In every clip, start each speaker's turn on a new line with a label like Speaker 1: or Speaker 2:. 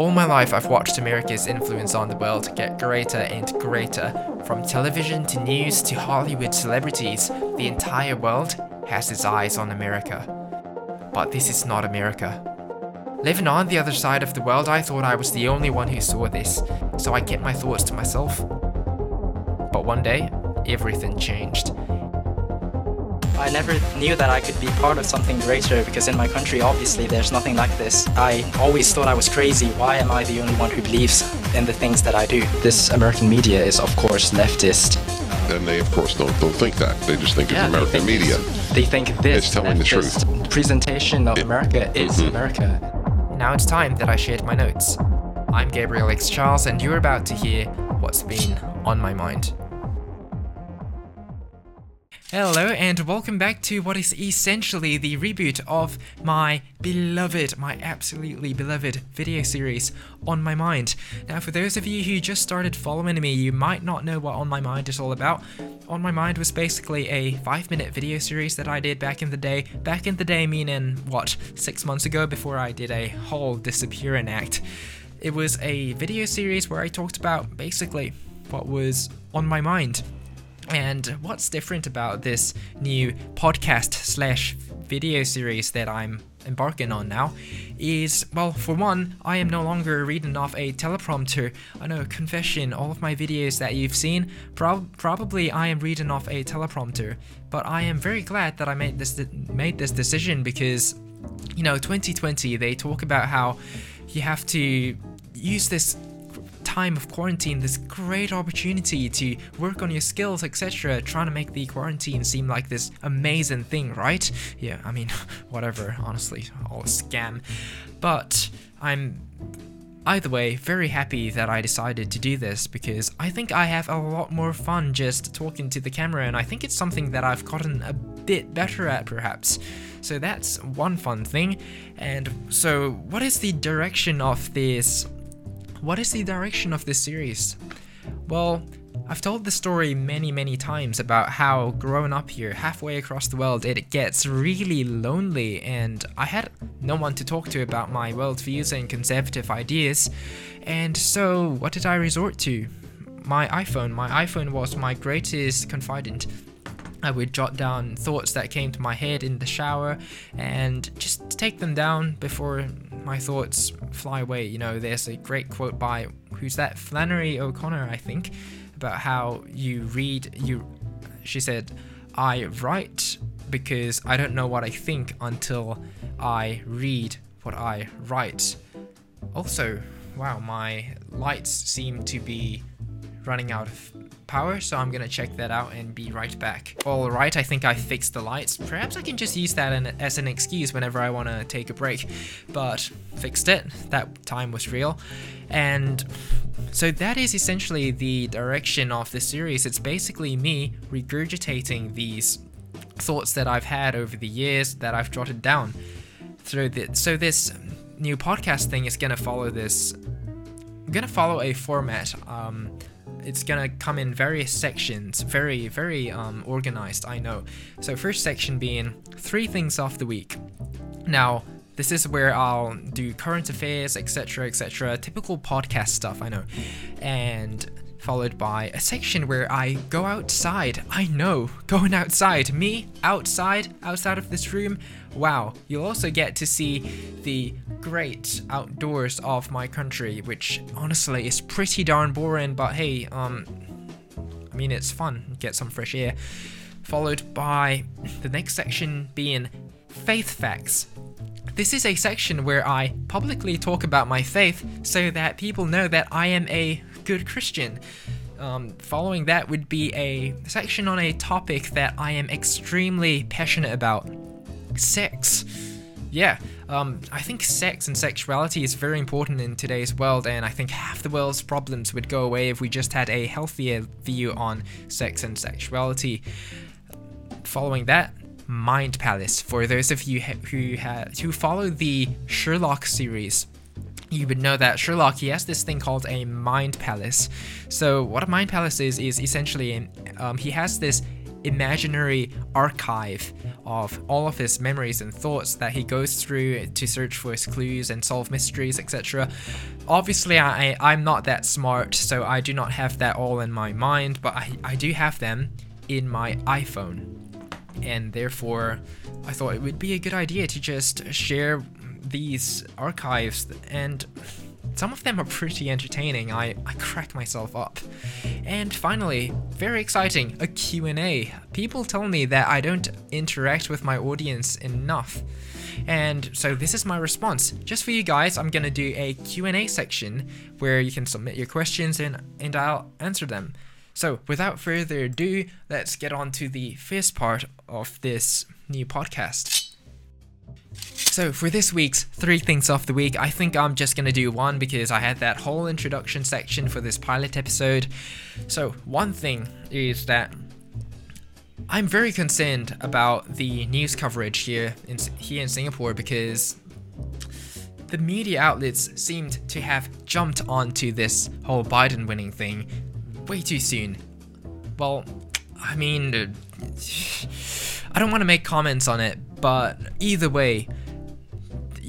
Speaker 1: All my life, I've watched America's influence on the world get greater and greater. From television to news to Hollywood celebrities, the entire world has its eyes on America. But this is not America. Living on the other side of the world, I thought I was the only one who saw this, so I kept my thoughts to myself. But one day, everything changed.
Speaker 2: I never knew that I could be part of something greater because in my country, obviously, there's nothing like this. I always thought I was crazy. Why am I the only one who believes in the things that I do? This American media is, of course, leftist.
Speaker 3: And they, of course, don't, don't think that. They just think
Speaker 2: Yeah,
Speaker 3: it's
Speaker 2: they
Speaker 3: American
Speaker 2: think
Speaker 3: media.
Speaker 2: it's- They think this
Speaker 3: It's telling the
Speaker 2: truth. presentation of America is
Speaker 3: Mhm.
Speaker 2: America.
Speaker 1: Now it's time that I shared my notes. I'm Gabriel X. Charles, and you're about to hear what's been on my mind. Hello, and welcome back to what is essentially the reboot of my beloved, my absolutely beloved video series, On My Mind. Now, for those of you who just started following me, you might not know what On My Mind is all about. On My Mind was basically a five minute video series that I did back in the day. Back in the day, meaning what, six months ago, before I did a whole disappearing act. It was a video series where I talked about basically what was on my mind. And what's different about this new podcast slash video series that I'm embarking on now is, well, for one, I am no longer reading off a teleprompter. I know, confession, all of my videos that you've seen, prob- probably I am reading off a teleprompter. But I am very glad that I made this de- made this decision because, you know, 2020 they talk about how you have to use this time of quarantine this great opportunity to work on your skills etc trying to make the quarantine seem like this amazing thing right? Yeah i mean whatever honestly all a scam. But i'm either way very happy that i decided to do this because i think i have a lot more fun just talking to the camera and i think it's something that i've gotten a bit better at perhaps. So that's one fun thing. And so what is the direction of this what is the direction of this series? Well, I've told the story many, many times about how growing up here, halfway across the world, it gets really lonely, and I had no one to talk to about my worldviews and conservative ideas. And so, what did I resort to? My iPhone. My iPhone was my greatest confidant. I would jot down thoughts that came to my head in the shower and just take them down before my thoughts fly away. You know, there's a great quote by who's that? Flannery O'Connor, I think, about how you read you she said, I write because I don't know what I think until I read what I write. Also, wow, my lights seem to be running out of power, so I'm gonna check that out and be right back. Alright, I think I fixed the lights. Perhaps I can just use that as an excuse whenever I wanna take a break. But fixed it. That time was real. And so that is essentially the direction of the series. It's basically me regurgitating these thoughts that I've had over the years that I've jotted down. Through the, so this new podcast thing is gonna follow this. I'm gonna follow a format. Um, it's gonna come in various sections, very very um, organized. I know. So first section being three things of the week. Now this is where I'll do current affairs, etc., etc. Typical podcast stuff. I know, and followed by a section where I go outside. I know, going outside. Me outside, outside of this room. Wow, you'll also get to see the great outdoors of my country, which honestly is pretty darn boring, but hey, um, I mean, it's fun, get some fresh air. Followed by the next section being faith facts. This is a section where I publicly talk about my faith so that people know that I am a good Christian. Um, following that would be a section on a topic that I am extremely passionate about sex. Yeah, um, I think sex and sexuality is very important in today's world, and I think half the world's problems would go away if we just had a healthier view on sex and sexuality. Following that, Mind Palace. For those of you who ha- who follow the Sherlock series, you would know that Sherlock he has this thing called a mind palace. So what a mind palace is is essentially um, he has this imaginary archive of all of his memories and thoughts that he goes through to search for his clues and solve mysteries, etc. Obviously, I, I'm not that smart, so I do not have that all in my mind, but I, I do have them in my iPhone. And therefore, I thought it would be a good idea to just share these archives and some of them are pretty entertaining. I, I crack myself up. And finally, very exciting, a Q&A. People tell me that I don't interact with my audience enough. And so this is my response. Just for you guys, I'm going to do a Q&A section where you can submit your questions and and I'll answer them. So, without further ado, let's get on to the first part of this new podcast. So for this week's three things of the week, I think I'm just gonna do one because I had that whole introduction section for this pilot episode. So one thing is that I'm very concerned about the news coverage here in here in Singapore because the media outlets seemed to have jumped onto this whole Biden winning thing way too soon. Well, I mean, uh, I don't want to make comments on it, but either way,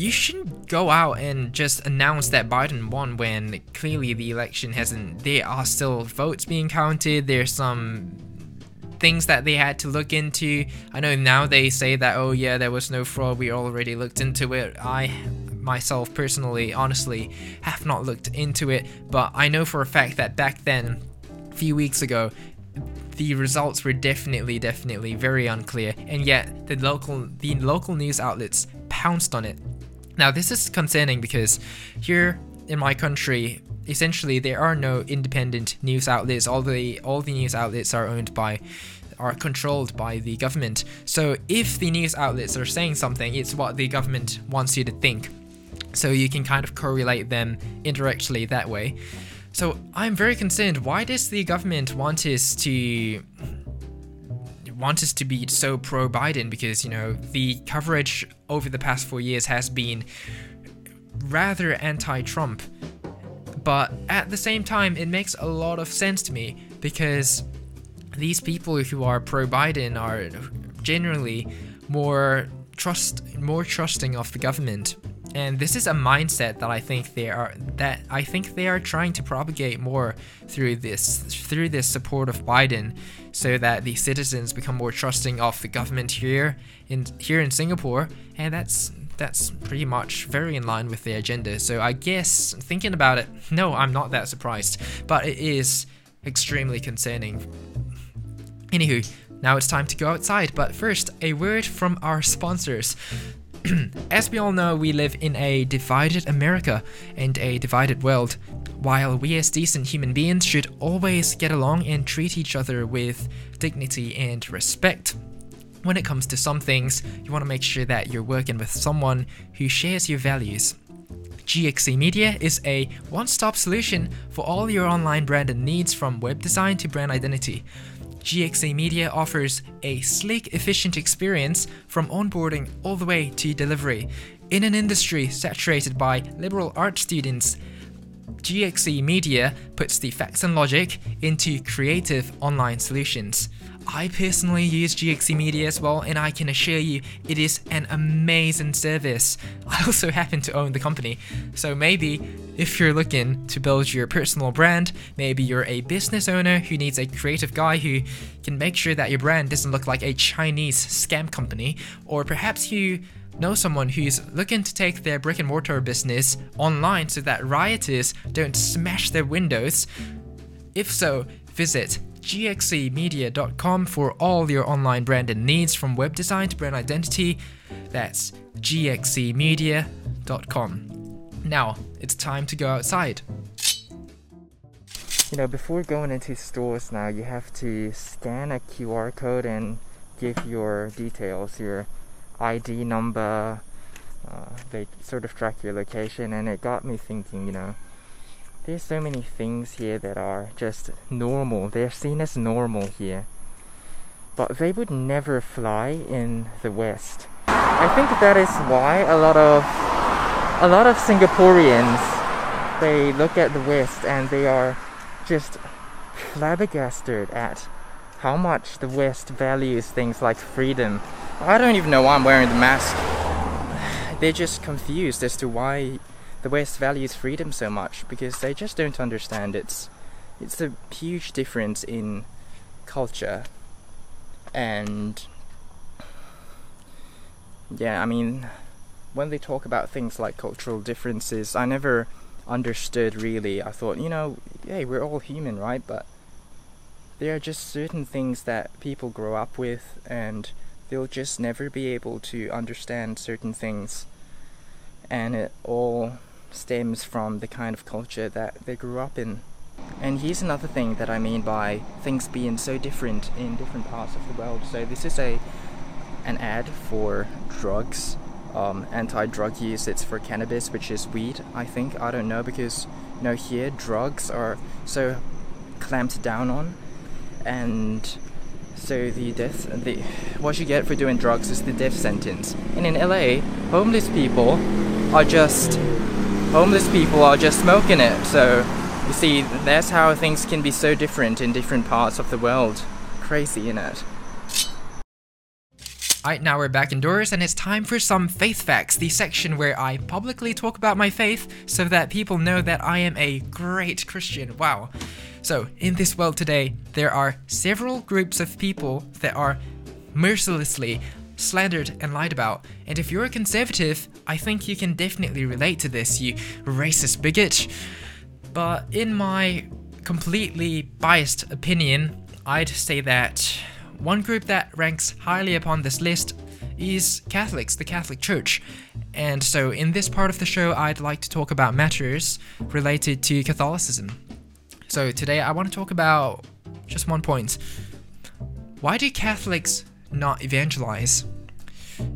Speaker 1: you shouldn't go out and just announce that Biden won when clearly the election hasn't. There are still votes being counted. There's some things that they had to look into. I know now they say that, oh yeah, there was no fraud. We already looked into it. I myself personally, honestly, have not looked into it, but I know for a fact that back then, a few weeks ago, the results were definitely, definitely very unclear, and yet the local, the local news outlets pounced on it now, this is concerning because here in my country, essentially there are no independent news outlets. All the all the news outlets are owned by are controlled by the government. So if the news outlets are saying something, it's what the government wants you to think. So you can kind of correlate them indirectly that way. So I'm very concerned. Why does the government want us to want us to be so pro Biden because, you know, the coverage over the past four years has been rather anti Trump. But at the same time, it makes a lot of sense to me because these people who are pro Biden are generally more trust more trusting of the government and this is a mindset that I think they are that I think they are trying to propagate more through this through this support of Biden so that the citizens become more trusting of the government here in here in Singapore and that's that's pretty much very in line with their agenda. So I guess thinking about it, no, I'm not that surprised, but it is extremely concerning. Anywho, now it's time to go outside, but first, a word from our sponsors. As we all know, we live in a divided America and a divided world. While we as decent human beings should always get along and treat each other with dignity and respect, when it comes to some things, you want to make sure that you're working with someone who shares your values. GXC Media is a one stop solution for all your online branded needs from web design to brand identity. GXC Media offers a sleek, efficient experience from onboarding all the way to delivery. In an industry saturated by liberal arts students, GXC Media puts the facts and logic into creative online solutions. I personally use GXC Media as well, and I can assure you it is an amazing service. I also happen to own the company, so maybe if you're looking to build your personal brand, maybe you're a business owner who needs a creative guy who can make sure that your brand doesn't look like a Chinese scam company, or perhaps you know someone who's looking to take their brick and mortar business online so that rioters don't smash their windows. If so, visit gxcmedia.com for all your online branding needs from web design to brand identity. That's gxcmedia.com. Now, it's time to go outside.
Speaker 4: You know, before going into stores now, you have to scan a QR code and give your details, your ID number. Uh, they sort of track your location, and it got me thinking, you know, there's so many things here that are just normal. They're seen as normal here. But they would never fly in the West. I think that is why a lot of a lot of Singaporeans they look at the West and they are just flabbergasted at how much the West values things like freedom. I don't even know why I'm wearing the mask. They're just confused as to why the West values freedom so much because they just don't understand it's it's a huge difference in culture and yeah, I mean when they talk about things like cultural differences, I never understood really. I thought, you know, hey, we're all human, right? But there are just certain things that people grow up with and they'll just never be able to understand certain things. And it all stems from the kind of culture that they grew up in. And here's another thing that I mean by things being so different in different parts of the world. So this is a an ad for drugs, um, anti-drug use. It's for cannabis, which is weed. I think I don't know because you know here drugs are so clamped down on, and so the death the what you get for doing drugs is the death sentence. And in LA, homeless people are just homeless people are just smoking it. So you see, that's how things can be so different in different parts of the world. Crazy, isn't it?
Speaker 1: Alright, now we're back indoors and it's time for some faith facts, the section where I publicly talk about my faith so that people know that I am a great Christian. Wow. So, in this world today, there are several groups of people that are mercilessly slandered and lied about. And if you're a conservative, I think you can definitely relate to this, you racist bigot. But in my completely biased opinion, I'd say that one group that ranks highly upon this list is Catholics, the Catholic Church. And so, in this part of the show, I'd like to talk about matters related to Catholicism. So, today I want to talk about just one point. Why do Catholics not evangelize?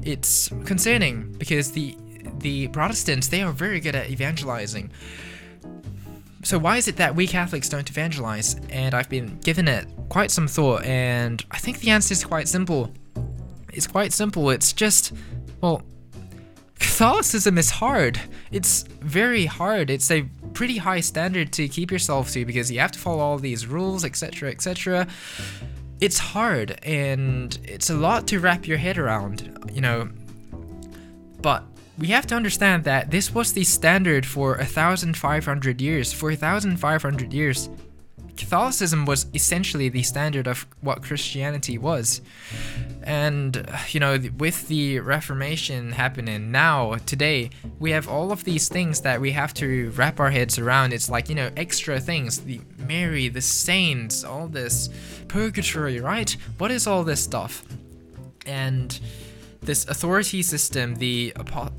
Speaker 1: It's concerning because the the Protestants they are very good at evangelizing. So why is it that we Catholics don't evangelize? And I've been given it quite some thought, and I think the answer is quite simple. It's quite simple. It's just, well, Catholicism is hard. It's very hard. It's a pretty high standard to keep yourself to because you have to follow all these rules, etc., etc. It's hard and it's a lot to wrap your head around, you know. But we have to understand that this was the standard for 1500 years. For 1500 years, Catholicism was essentially the standard of what Christianity was. And, you know, with the Reformation happening now, today, we have all of these things that we have to wrap our heads around. It's like, you know, extra things the Mary, the saints, all this purgatory, right? What is all this stuff? And this authority system, the apo-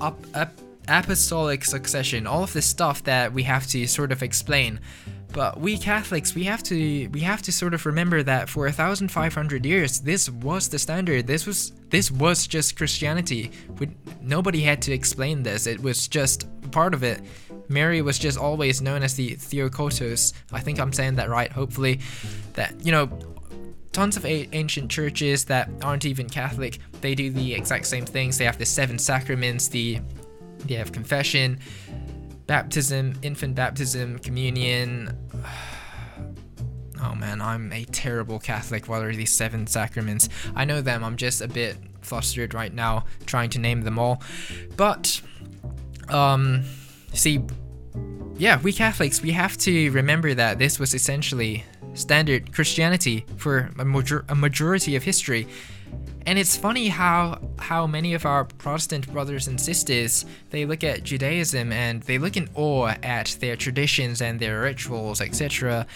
Speaker 1: up, up, apostolic succession, all of this stuff that we have to sort of explain. But we Catholics, we have to we have to sort of remember that for 1500 years this was the standard. This was this was just Christianity. We, nobody had to explain this. It was just part of it. Mary was just always known as the Theotokos. I think I'm saying that right. Hopefully that you know tons of ancient churches that aren't even Catholic, they do the exact same things. They have the seven sacraments, the they have confession, baptism, infant baptism, communion. Oh man, I'm a terrible Catholic. What are these seven sacraments? I know them, I'm just a bit flustered right now trying to name them all. But, um, see, yeah, we Catholics, we have to remember that this was essentially standard Christianity for a, major- a majority of history. And it's funny how how many of our Protestant brothers and sisters they look at Judaism and they look in awe at their traditions and their rituals, etc.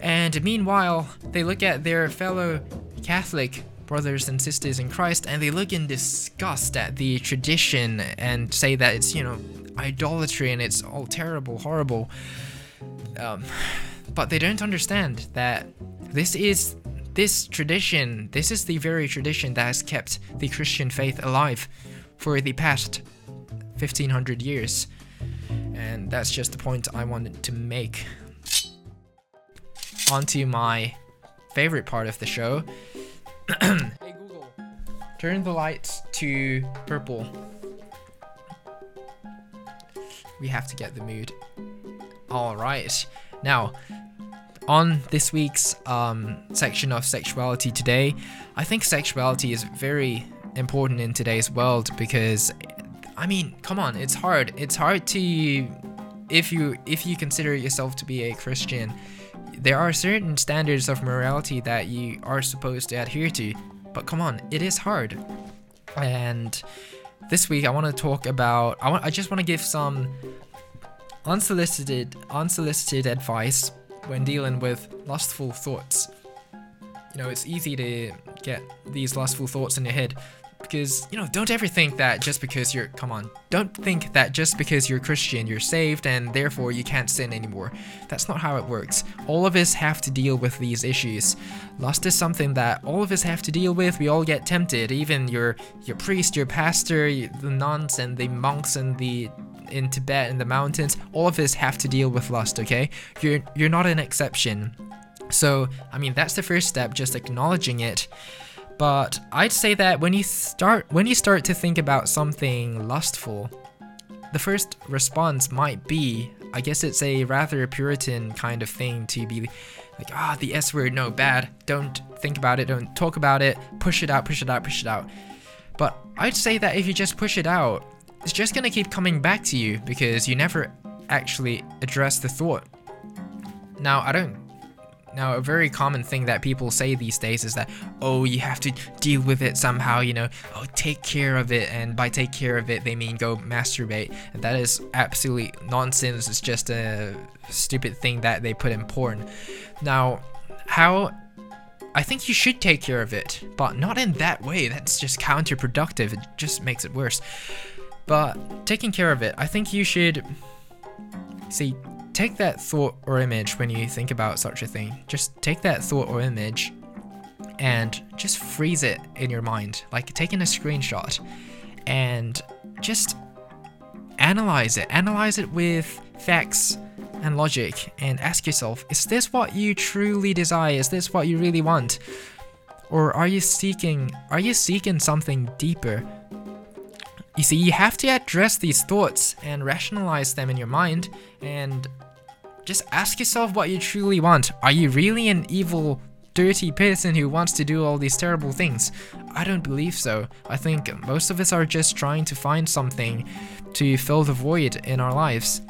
Speaker 1: And meanwhile, they look at their fellow Catholic brothers and sisters in Christ and they look in disgust at the tradition and say that it's, you know, idolatry and it's all terrible, horrible. Um, but they don't understand that this is this tradition, this is the very tradition that has kept the Christian faith alive for the past 1500 years. And that's just the point I wanted to make. On to my favorite part of the show. hey Google, turn the lights to purple. We have to get the mood. Alright, now on this week's um, section of sexuality today, I think sexuality is very important in today's world because, I mean, come on, it's hard. It's hard to, if you if you consider yourself to be a Christian, there are certain standards of morality that you are supposed to adhere to. But come on, it is hard. And this week I want to talk about I want I just want to give some unsolicited unsolicited advice when dealing with lustful thoughts. You know, it's easy to get these lustful thoughts in your head because, you know, don't ever think that just because you're, come on, don't think that just because you're Christian, you're saved and therefore you can't sin anymore. That's not how it works. All of us have to deal with these issues. Lust is something that all of us have to deal with. We all get tempted, even your your priest, your pastor, the nuns and the monks and the in Tibet in the mountains, all of us have to deal with lust, okay? You're you're not an exception. So, I mean, that's the first step, just acknowledging it. But I'd say that when you start when you start to think about something lustful, the first response might be, I guess it's a rather Puritan kind of thing to be like, ah, the S word, no, bad. Don't think about it, don't talk about it, push it out, push it out, push it out. But I'd say that if you just push it out, it's just gonna keep coming back to you because you never actually address the thought. Now, I don't. Now, a very common thing that people say these days is that, oh, you have to deal with it somehow, you know, oh, take care of it. And by take care of it, they mean go masturbate. And that is absolutely nonsense. It's just a stupid thing that they put in porn. Now, how I think you should take care of it, but not in that way. That's just counterproductive. It just makes it worse. But taking care of it, I think you should see take that thought or image when you think about such a thing. Just take that thought or image and just freeze it in your mind, like taking a screenshot and just analyze it. Analyze it with facts and logic and ask yourself, is this what you truly desire? Is this what you really want? Or are you seeking are you seeking something deeper? You see, you have to address these thoughts and rationalize them in your mind and just ask yourself what you truly want. Are you really an evil, dirty person who wants to do all these terrible things? I don't believe so. I think most of us are just trying to find something to fill the void in our lives.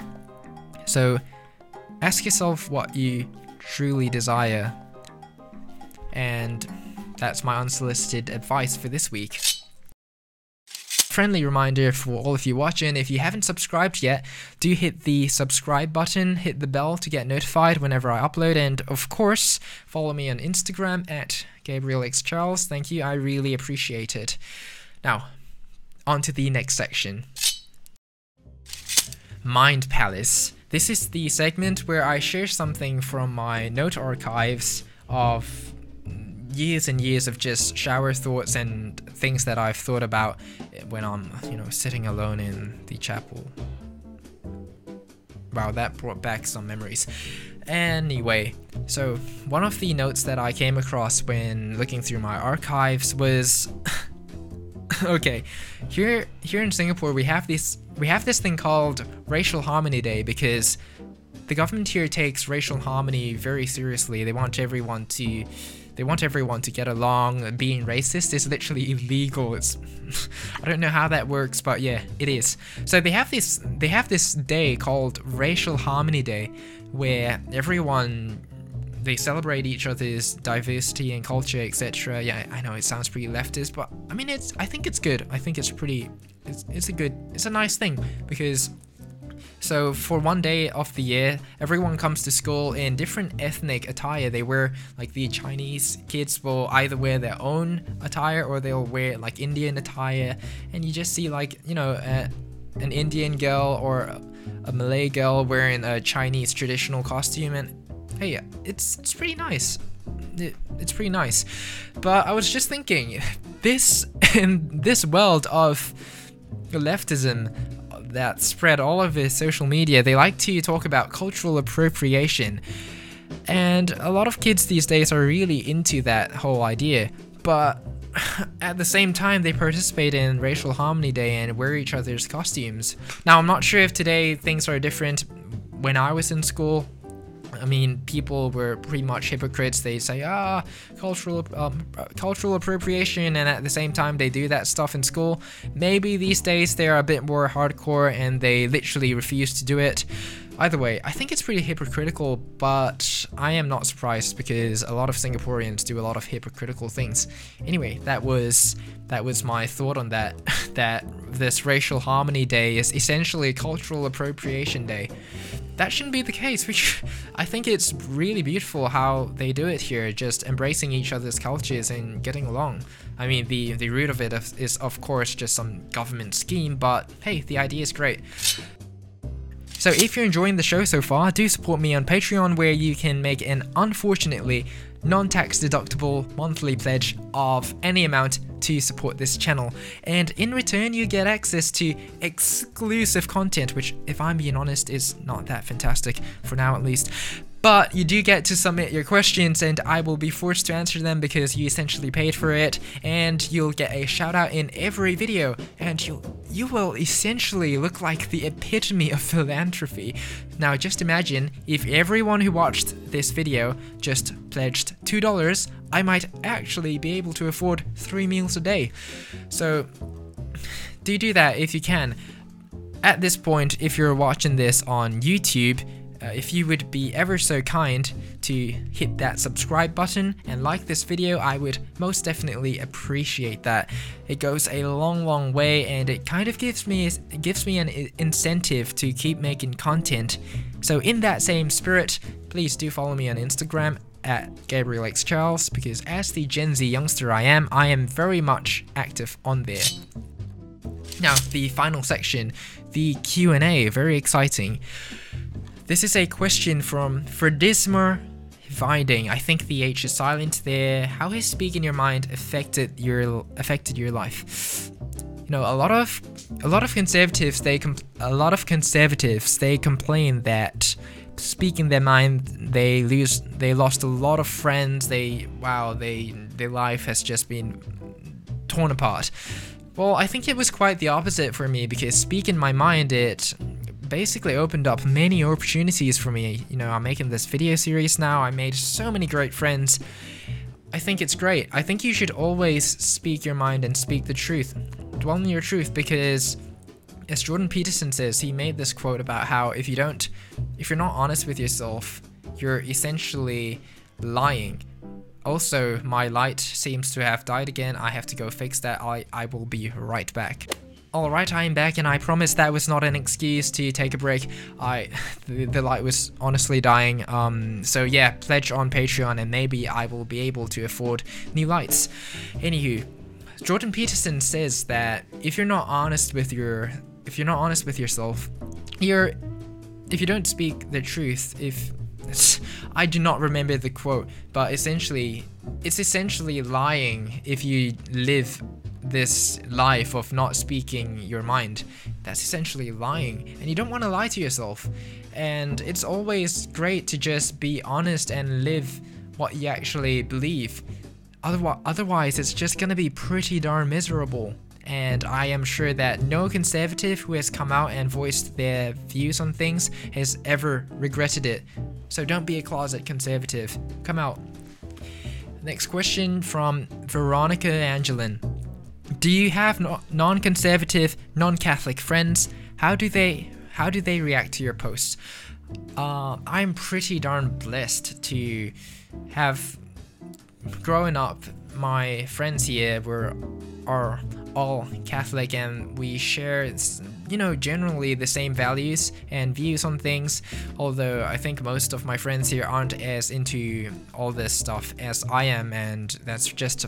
Speaker 1: So ask yourself what you truly desire. And that's my unsolicited advice for this week friendly reminder for all of you watching. If you haven't subscribed yet do hit the subscribe button hit the bell to get notified whenever i upload and of course follow me on instagram at gabriel x charles thank you i really appreciate it. Now on to the next section. Mind palace. This is the segment where i share something from my note archives of years and years of just shower thoughts and things that I've thought about when I'm, you know, sitting alone in the chapel. Wow, that brought back some memories. Anyway, so one of the notes that I came across when looking through my archives was okay, here here in Singapore we have this we have this thing called Racial Harmony Day because the government here takes racial harmony very seriously. They want everyone to they want everyone to get along. Being racist is literally illegal. It's I don't know how that works, but yeah, it is. So they have this they have this day called Racial Harmony Day where everyone they celebrate each other's diversity and culture, etc. Yeah, I know it sounds pretty leftist, but I mean it's I think it's good. I think it's pretty it's, it's a good it's a nice thing because so for one day of the year, everyone comes to school in different ethnic attire. They wear like the Chinese kids will either wear their own attire or they'll wear like Indian attire, and you just see like you know an Indian girl or a Malay girl wearing a Chinese traditional costume, and hey, it's it's pretty nice. It, it's pretty nice, but I was just thinking, this in this world of leftism that spread all over social media, they like to talk about cultural appropriation. And a lot of kids these days are really into that whole idea. But at the same time, they participate in Racial Harmony Day and wear each other's costumes. Now, I'm not sure if today things are different. When I was in school, I mean, people were pretty much hypocrites. They say, ah, cultural um, cultural appropriation, and at the same time, they do that stuff in school. Maybe these days they're a bit more hardcore and they literally refuse to do it. Either way, I think it's pretty hypocritical, but I am not surprised because a lot of Singaporeans do a lot of hypocritical things. Anyway, that was that was my thought on that. that this racial harmony day is essentially a cultural appropriation day. That shouldn't be the case. Which I think it's really beautiful how they do it here, just embracing each other's cultures and getting along. I mean, the the root of it is of course just some government scheme, but hey, the idea is great. So if you're enjoying the show so far, do support me on Patreon where you can make an unfortunately non-tax deductible monthly pledge of any amount to support this channel. And in return, you get access to exclusive content, which, if I'm being honest, is not that fantastic, for now at least. But you do get to submit your questions and I will be forced to answer them because you essentially paid for it and you'll get a shout out in every video and you'll you will essentially look like the epitome of philanthropy. Now just imagine if everyone who watched this video just pledged $2, I might actually be able to afford 3 meals a day. So do do that if you can. At this point, if you're watching this on YouTube, uh, if you would be ever so kind to hit that subscribe button and like this video, I would most definitely appreciate that. It goes a long, long way, and it kind of gives me gives me an incentive to keep making content. So in that same spirit, please do follow me on Instagram at Gabriel X Charles because as the Gen Z youngster I am, I am very much active on there. Now, the final section, the Q&A, very exciting. This is a question from Fredismer Viding. I think the H is silent there. How has speaking your mind affected your affected your life? You know, a lot of a lot of conservatives they a lot of conservatives they complain that speaking their mind they lose they lost a lot of friends. They wow, they their life has just been torn apart. Well, I think it was quite the opposite for me because speaking my mind it basically opened up many opportunities for me. You know, I'm making this video series now, I made so many great friends. I think it's great. I think you should always speak your mind and speak the truth. Dwell on your truth because as Jordan Peterson says, he made this quote about how if you don't if you're not honest with yourself, you're essentially lying. Also, my light seems to have died again. I have to go fix that. I, I will be right back. Alright, I am back and I promise that was not an excuse to take a break. I, the, the, light was honestly dying. Um, so yeah, pledge on Patreon and maybe I will be able to afford new lights. Anywho, Jordan Peterson says that if you're not honest with your, if you're not honest with yourself, you're, if you don't speak the truth, if I do not remember the quote, but essentially, it's essentially lying if you live this life of not speaking your mind. That's essentially lying, and you don't want to lie to yourself. And it's always great to just be honest and live what you actually believe. Otherwise, it's just gonna be pretty darn miserable. And I am sure that no conservative who has come out and voiced their views on things has ever regretted it. So don't be a closet conservative. Come out. Next question from Veronica Angelin. Do you have no- non-conservative, non-Catholic friends? How do they how do they react to your posts? Uh, I'm pretty darn blessed to have growing up. My friends here were are all Catholic, and we share, you know, generally the same values and views on things. Although I think most of my friends here aren't as into all this stuff as I am, and that's just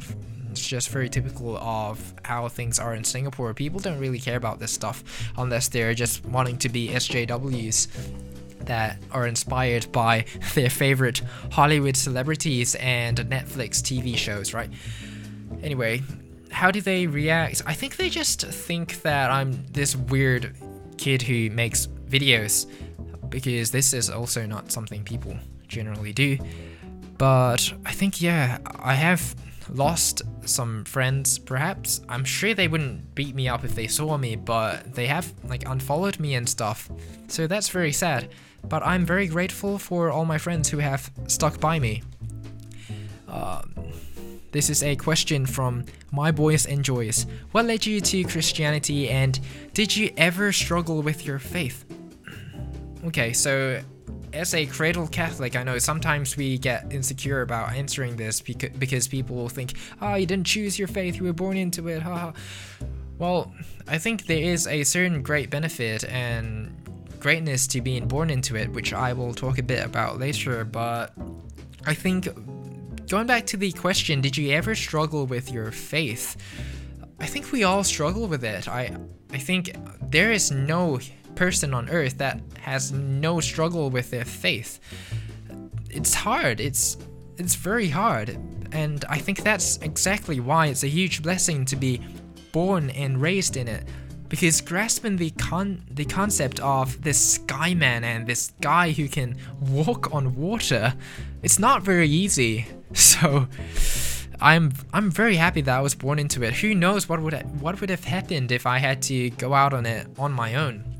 Speaker 1: it's just very typical of how things are in Singapore. People don't really care about this stuff unless they're just wanting to be SJWs that are inspired by their favorite Hollywood celebrities and Netflix TV shows, right? Anyway, how do they react? I think they just think that I'm this weird kid who makes videos because this is also not something people generally do. But I think, yeah, I have lost some friends perhaps. I'm sure they wouldn't beat me up if they saw me, but they have like unfollowed me and stuff. So that's very sad. but I'm very grateful for all my friends who have stuck by me. Um, this is a question from My Boys and Joys. What led you to Christianity and did you ever struggle with your faith? Okay, so as a cradle Catholic, I know sometimes we get insecure about answering this beca- because people will think, oh, you didn't choose your faith, you were born into it, haha. Well, I think there is a certain great benefit and greatness to being born into it, which I will talk a bit about later, but I think going back to the question, did you ever struggle with your faith? I think we all struggle with it. I I think there is no person on earth that has no struggle with their faith. It's hard. It's it's very hard. And I think that's exactly why it's a huge blessing to be born and raised in it. Because grasping the con the concept of this skyman and this guy who can walk on water, it's not very easy. So I'm I'm very happy that I was born into it. Who knows what would what would have happened if I had to go out on it on my own.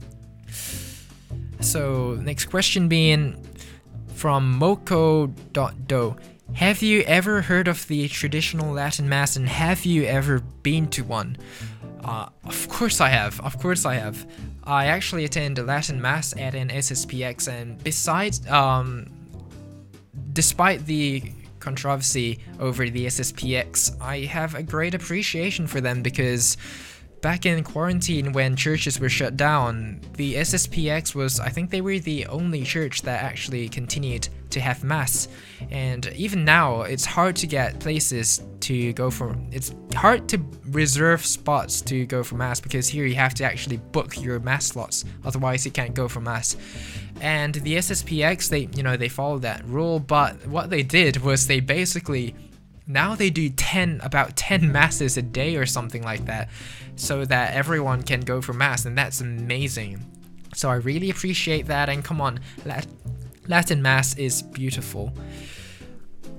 Speaker 1: So next question being from Moko.do. Have you ever heard of the traditional Latin Mass and have you ever been to one? Uh, of course I have. Of course I have. I actually attend a Latin Mass at an SSPX, and besides, um, despite the controversy over the SSPX, I have a great appreciation for them because back in quarantine when churches were shut down, the SSPX was, I think they were the only church that actually continued to have mass. And even now, it's hard to get places to go for. It's hard to reserve spots to go for mass because here you have to actually book your mass slots, otherwise you can't go for mass. And the SSPX, they you know they followed that rule, but what they did was they basically now they do 10 about 10 mm-hmm. masses a day or something like that so that everyone can go for mass and that's amazing. So i really appreciate that and come on latin mass is beautiful.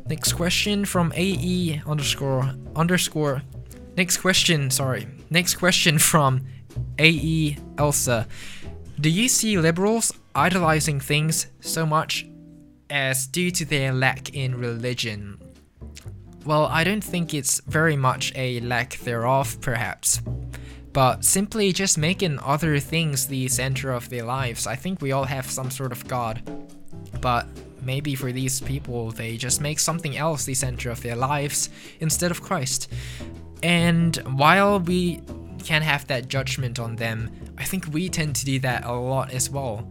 Speaker 1: Next question from ae underscore underscore next question sorry next question from ae elsa. Do you see liberals idolizing things so much as due to their lack in religion well, I don't think it's very much a lack thereof, perhaps, but simply just making other things the center of their lives. I think we all have some sort of God, but maybe for these people, they just make something else the center of their lives instead of Christ. And while we can have that judgment on them, I think we tend to do that a lot as well.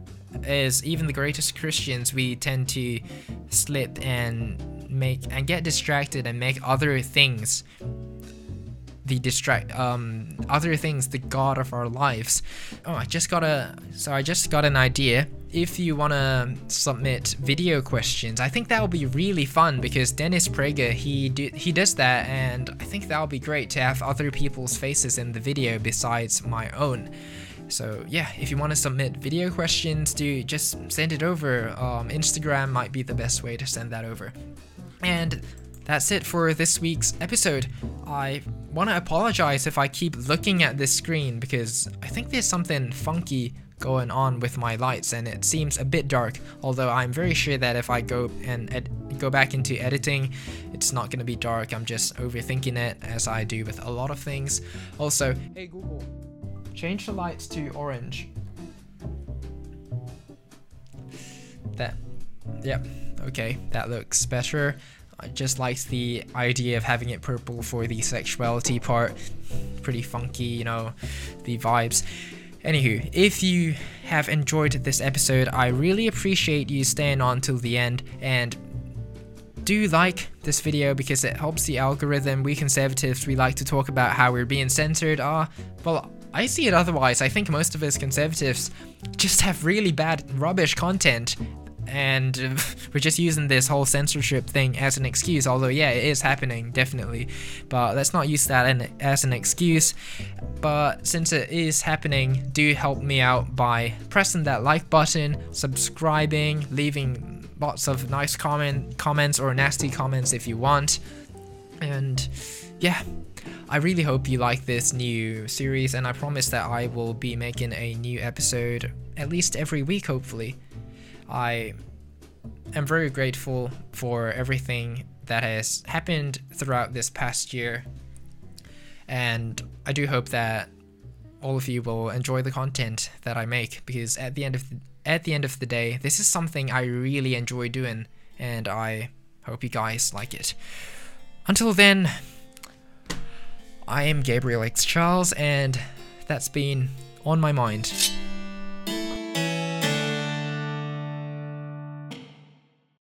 Speaker 1: As even the greatest Christians, we tend to slip and make and get distracted and make other things the distract um other things the god of our lives oh i just got a so i just got an idea if you want to submit video questions i think that will be really fun because dennis prager he do, he does that and i think that will be great to have other people's faces in the video besides my own so yeah, if you want to submit video questions, do just send it over. Um, Instagram might be the best way to send that over. And that's it for this week's episode. I want to apologize if I keep looking at this screen because I think there's something funky going on with my lights and it seems a bit dark although I'm very sure that if I go and ed- go back into editing it's not going to be dark I'm just overthinking it as I do with a lot of things also hey Google change the lights to orange that yep okay, that looks better. I just liked the idea of having it purple for the sexuality part. Pretty funky, you know, the vibes. Anywho, if you have enjoyed this episode, I really appreciate you staying on till the end and do like this video because it helps the algorithm. We conservatives, we like to talk about how we're being censored. Ah, well, I see it otherwise. I think most of us conservatives just have really bad, rubbish content and we're just using this whole censorship thing as an excuse although yeah it is happening definitely. But let's not use that as an excuse. But since it is happening do help me out by pressing that like button subscribing leaving lots of nice comment comments or nasty comments if you want. And yeah I really hope you like this new series and I promise that I will be making a new episode at least every week hopefully I am very grateful for everything that has happened throughout this past year. And I do hope that all of you will enjoy the content that I make because at the end of the, at the end of the day, this is something I really enjoy doing and I hope you guys like it. Until then, I am Gabriel X Charles and that's been on my mind.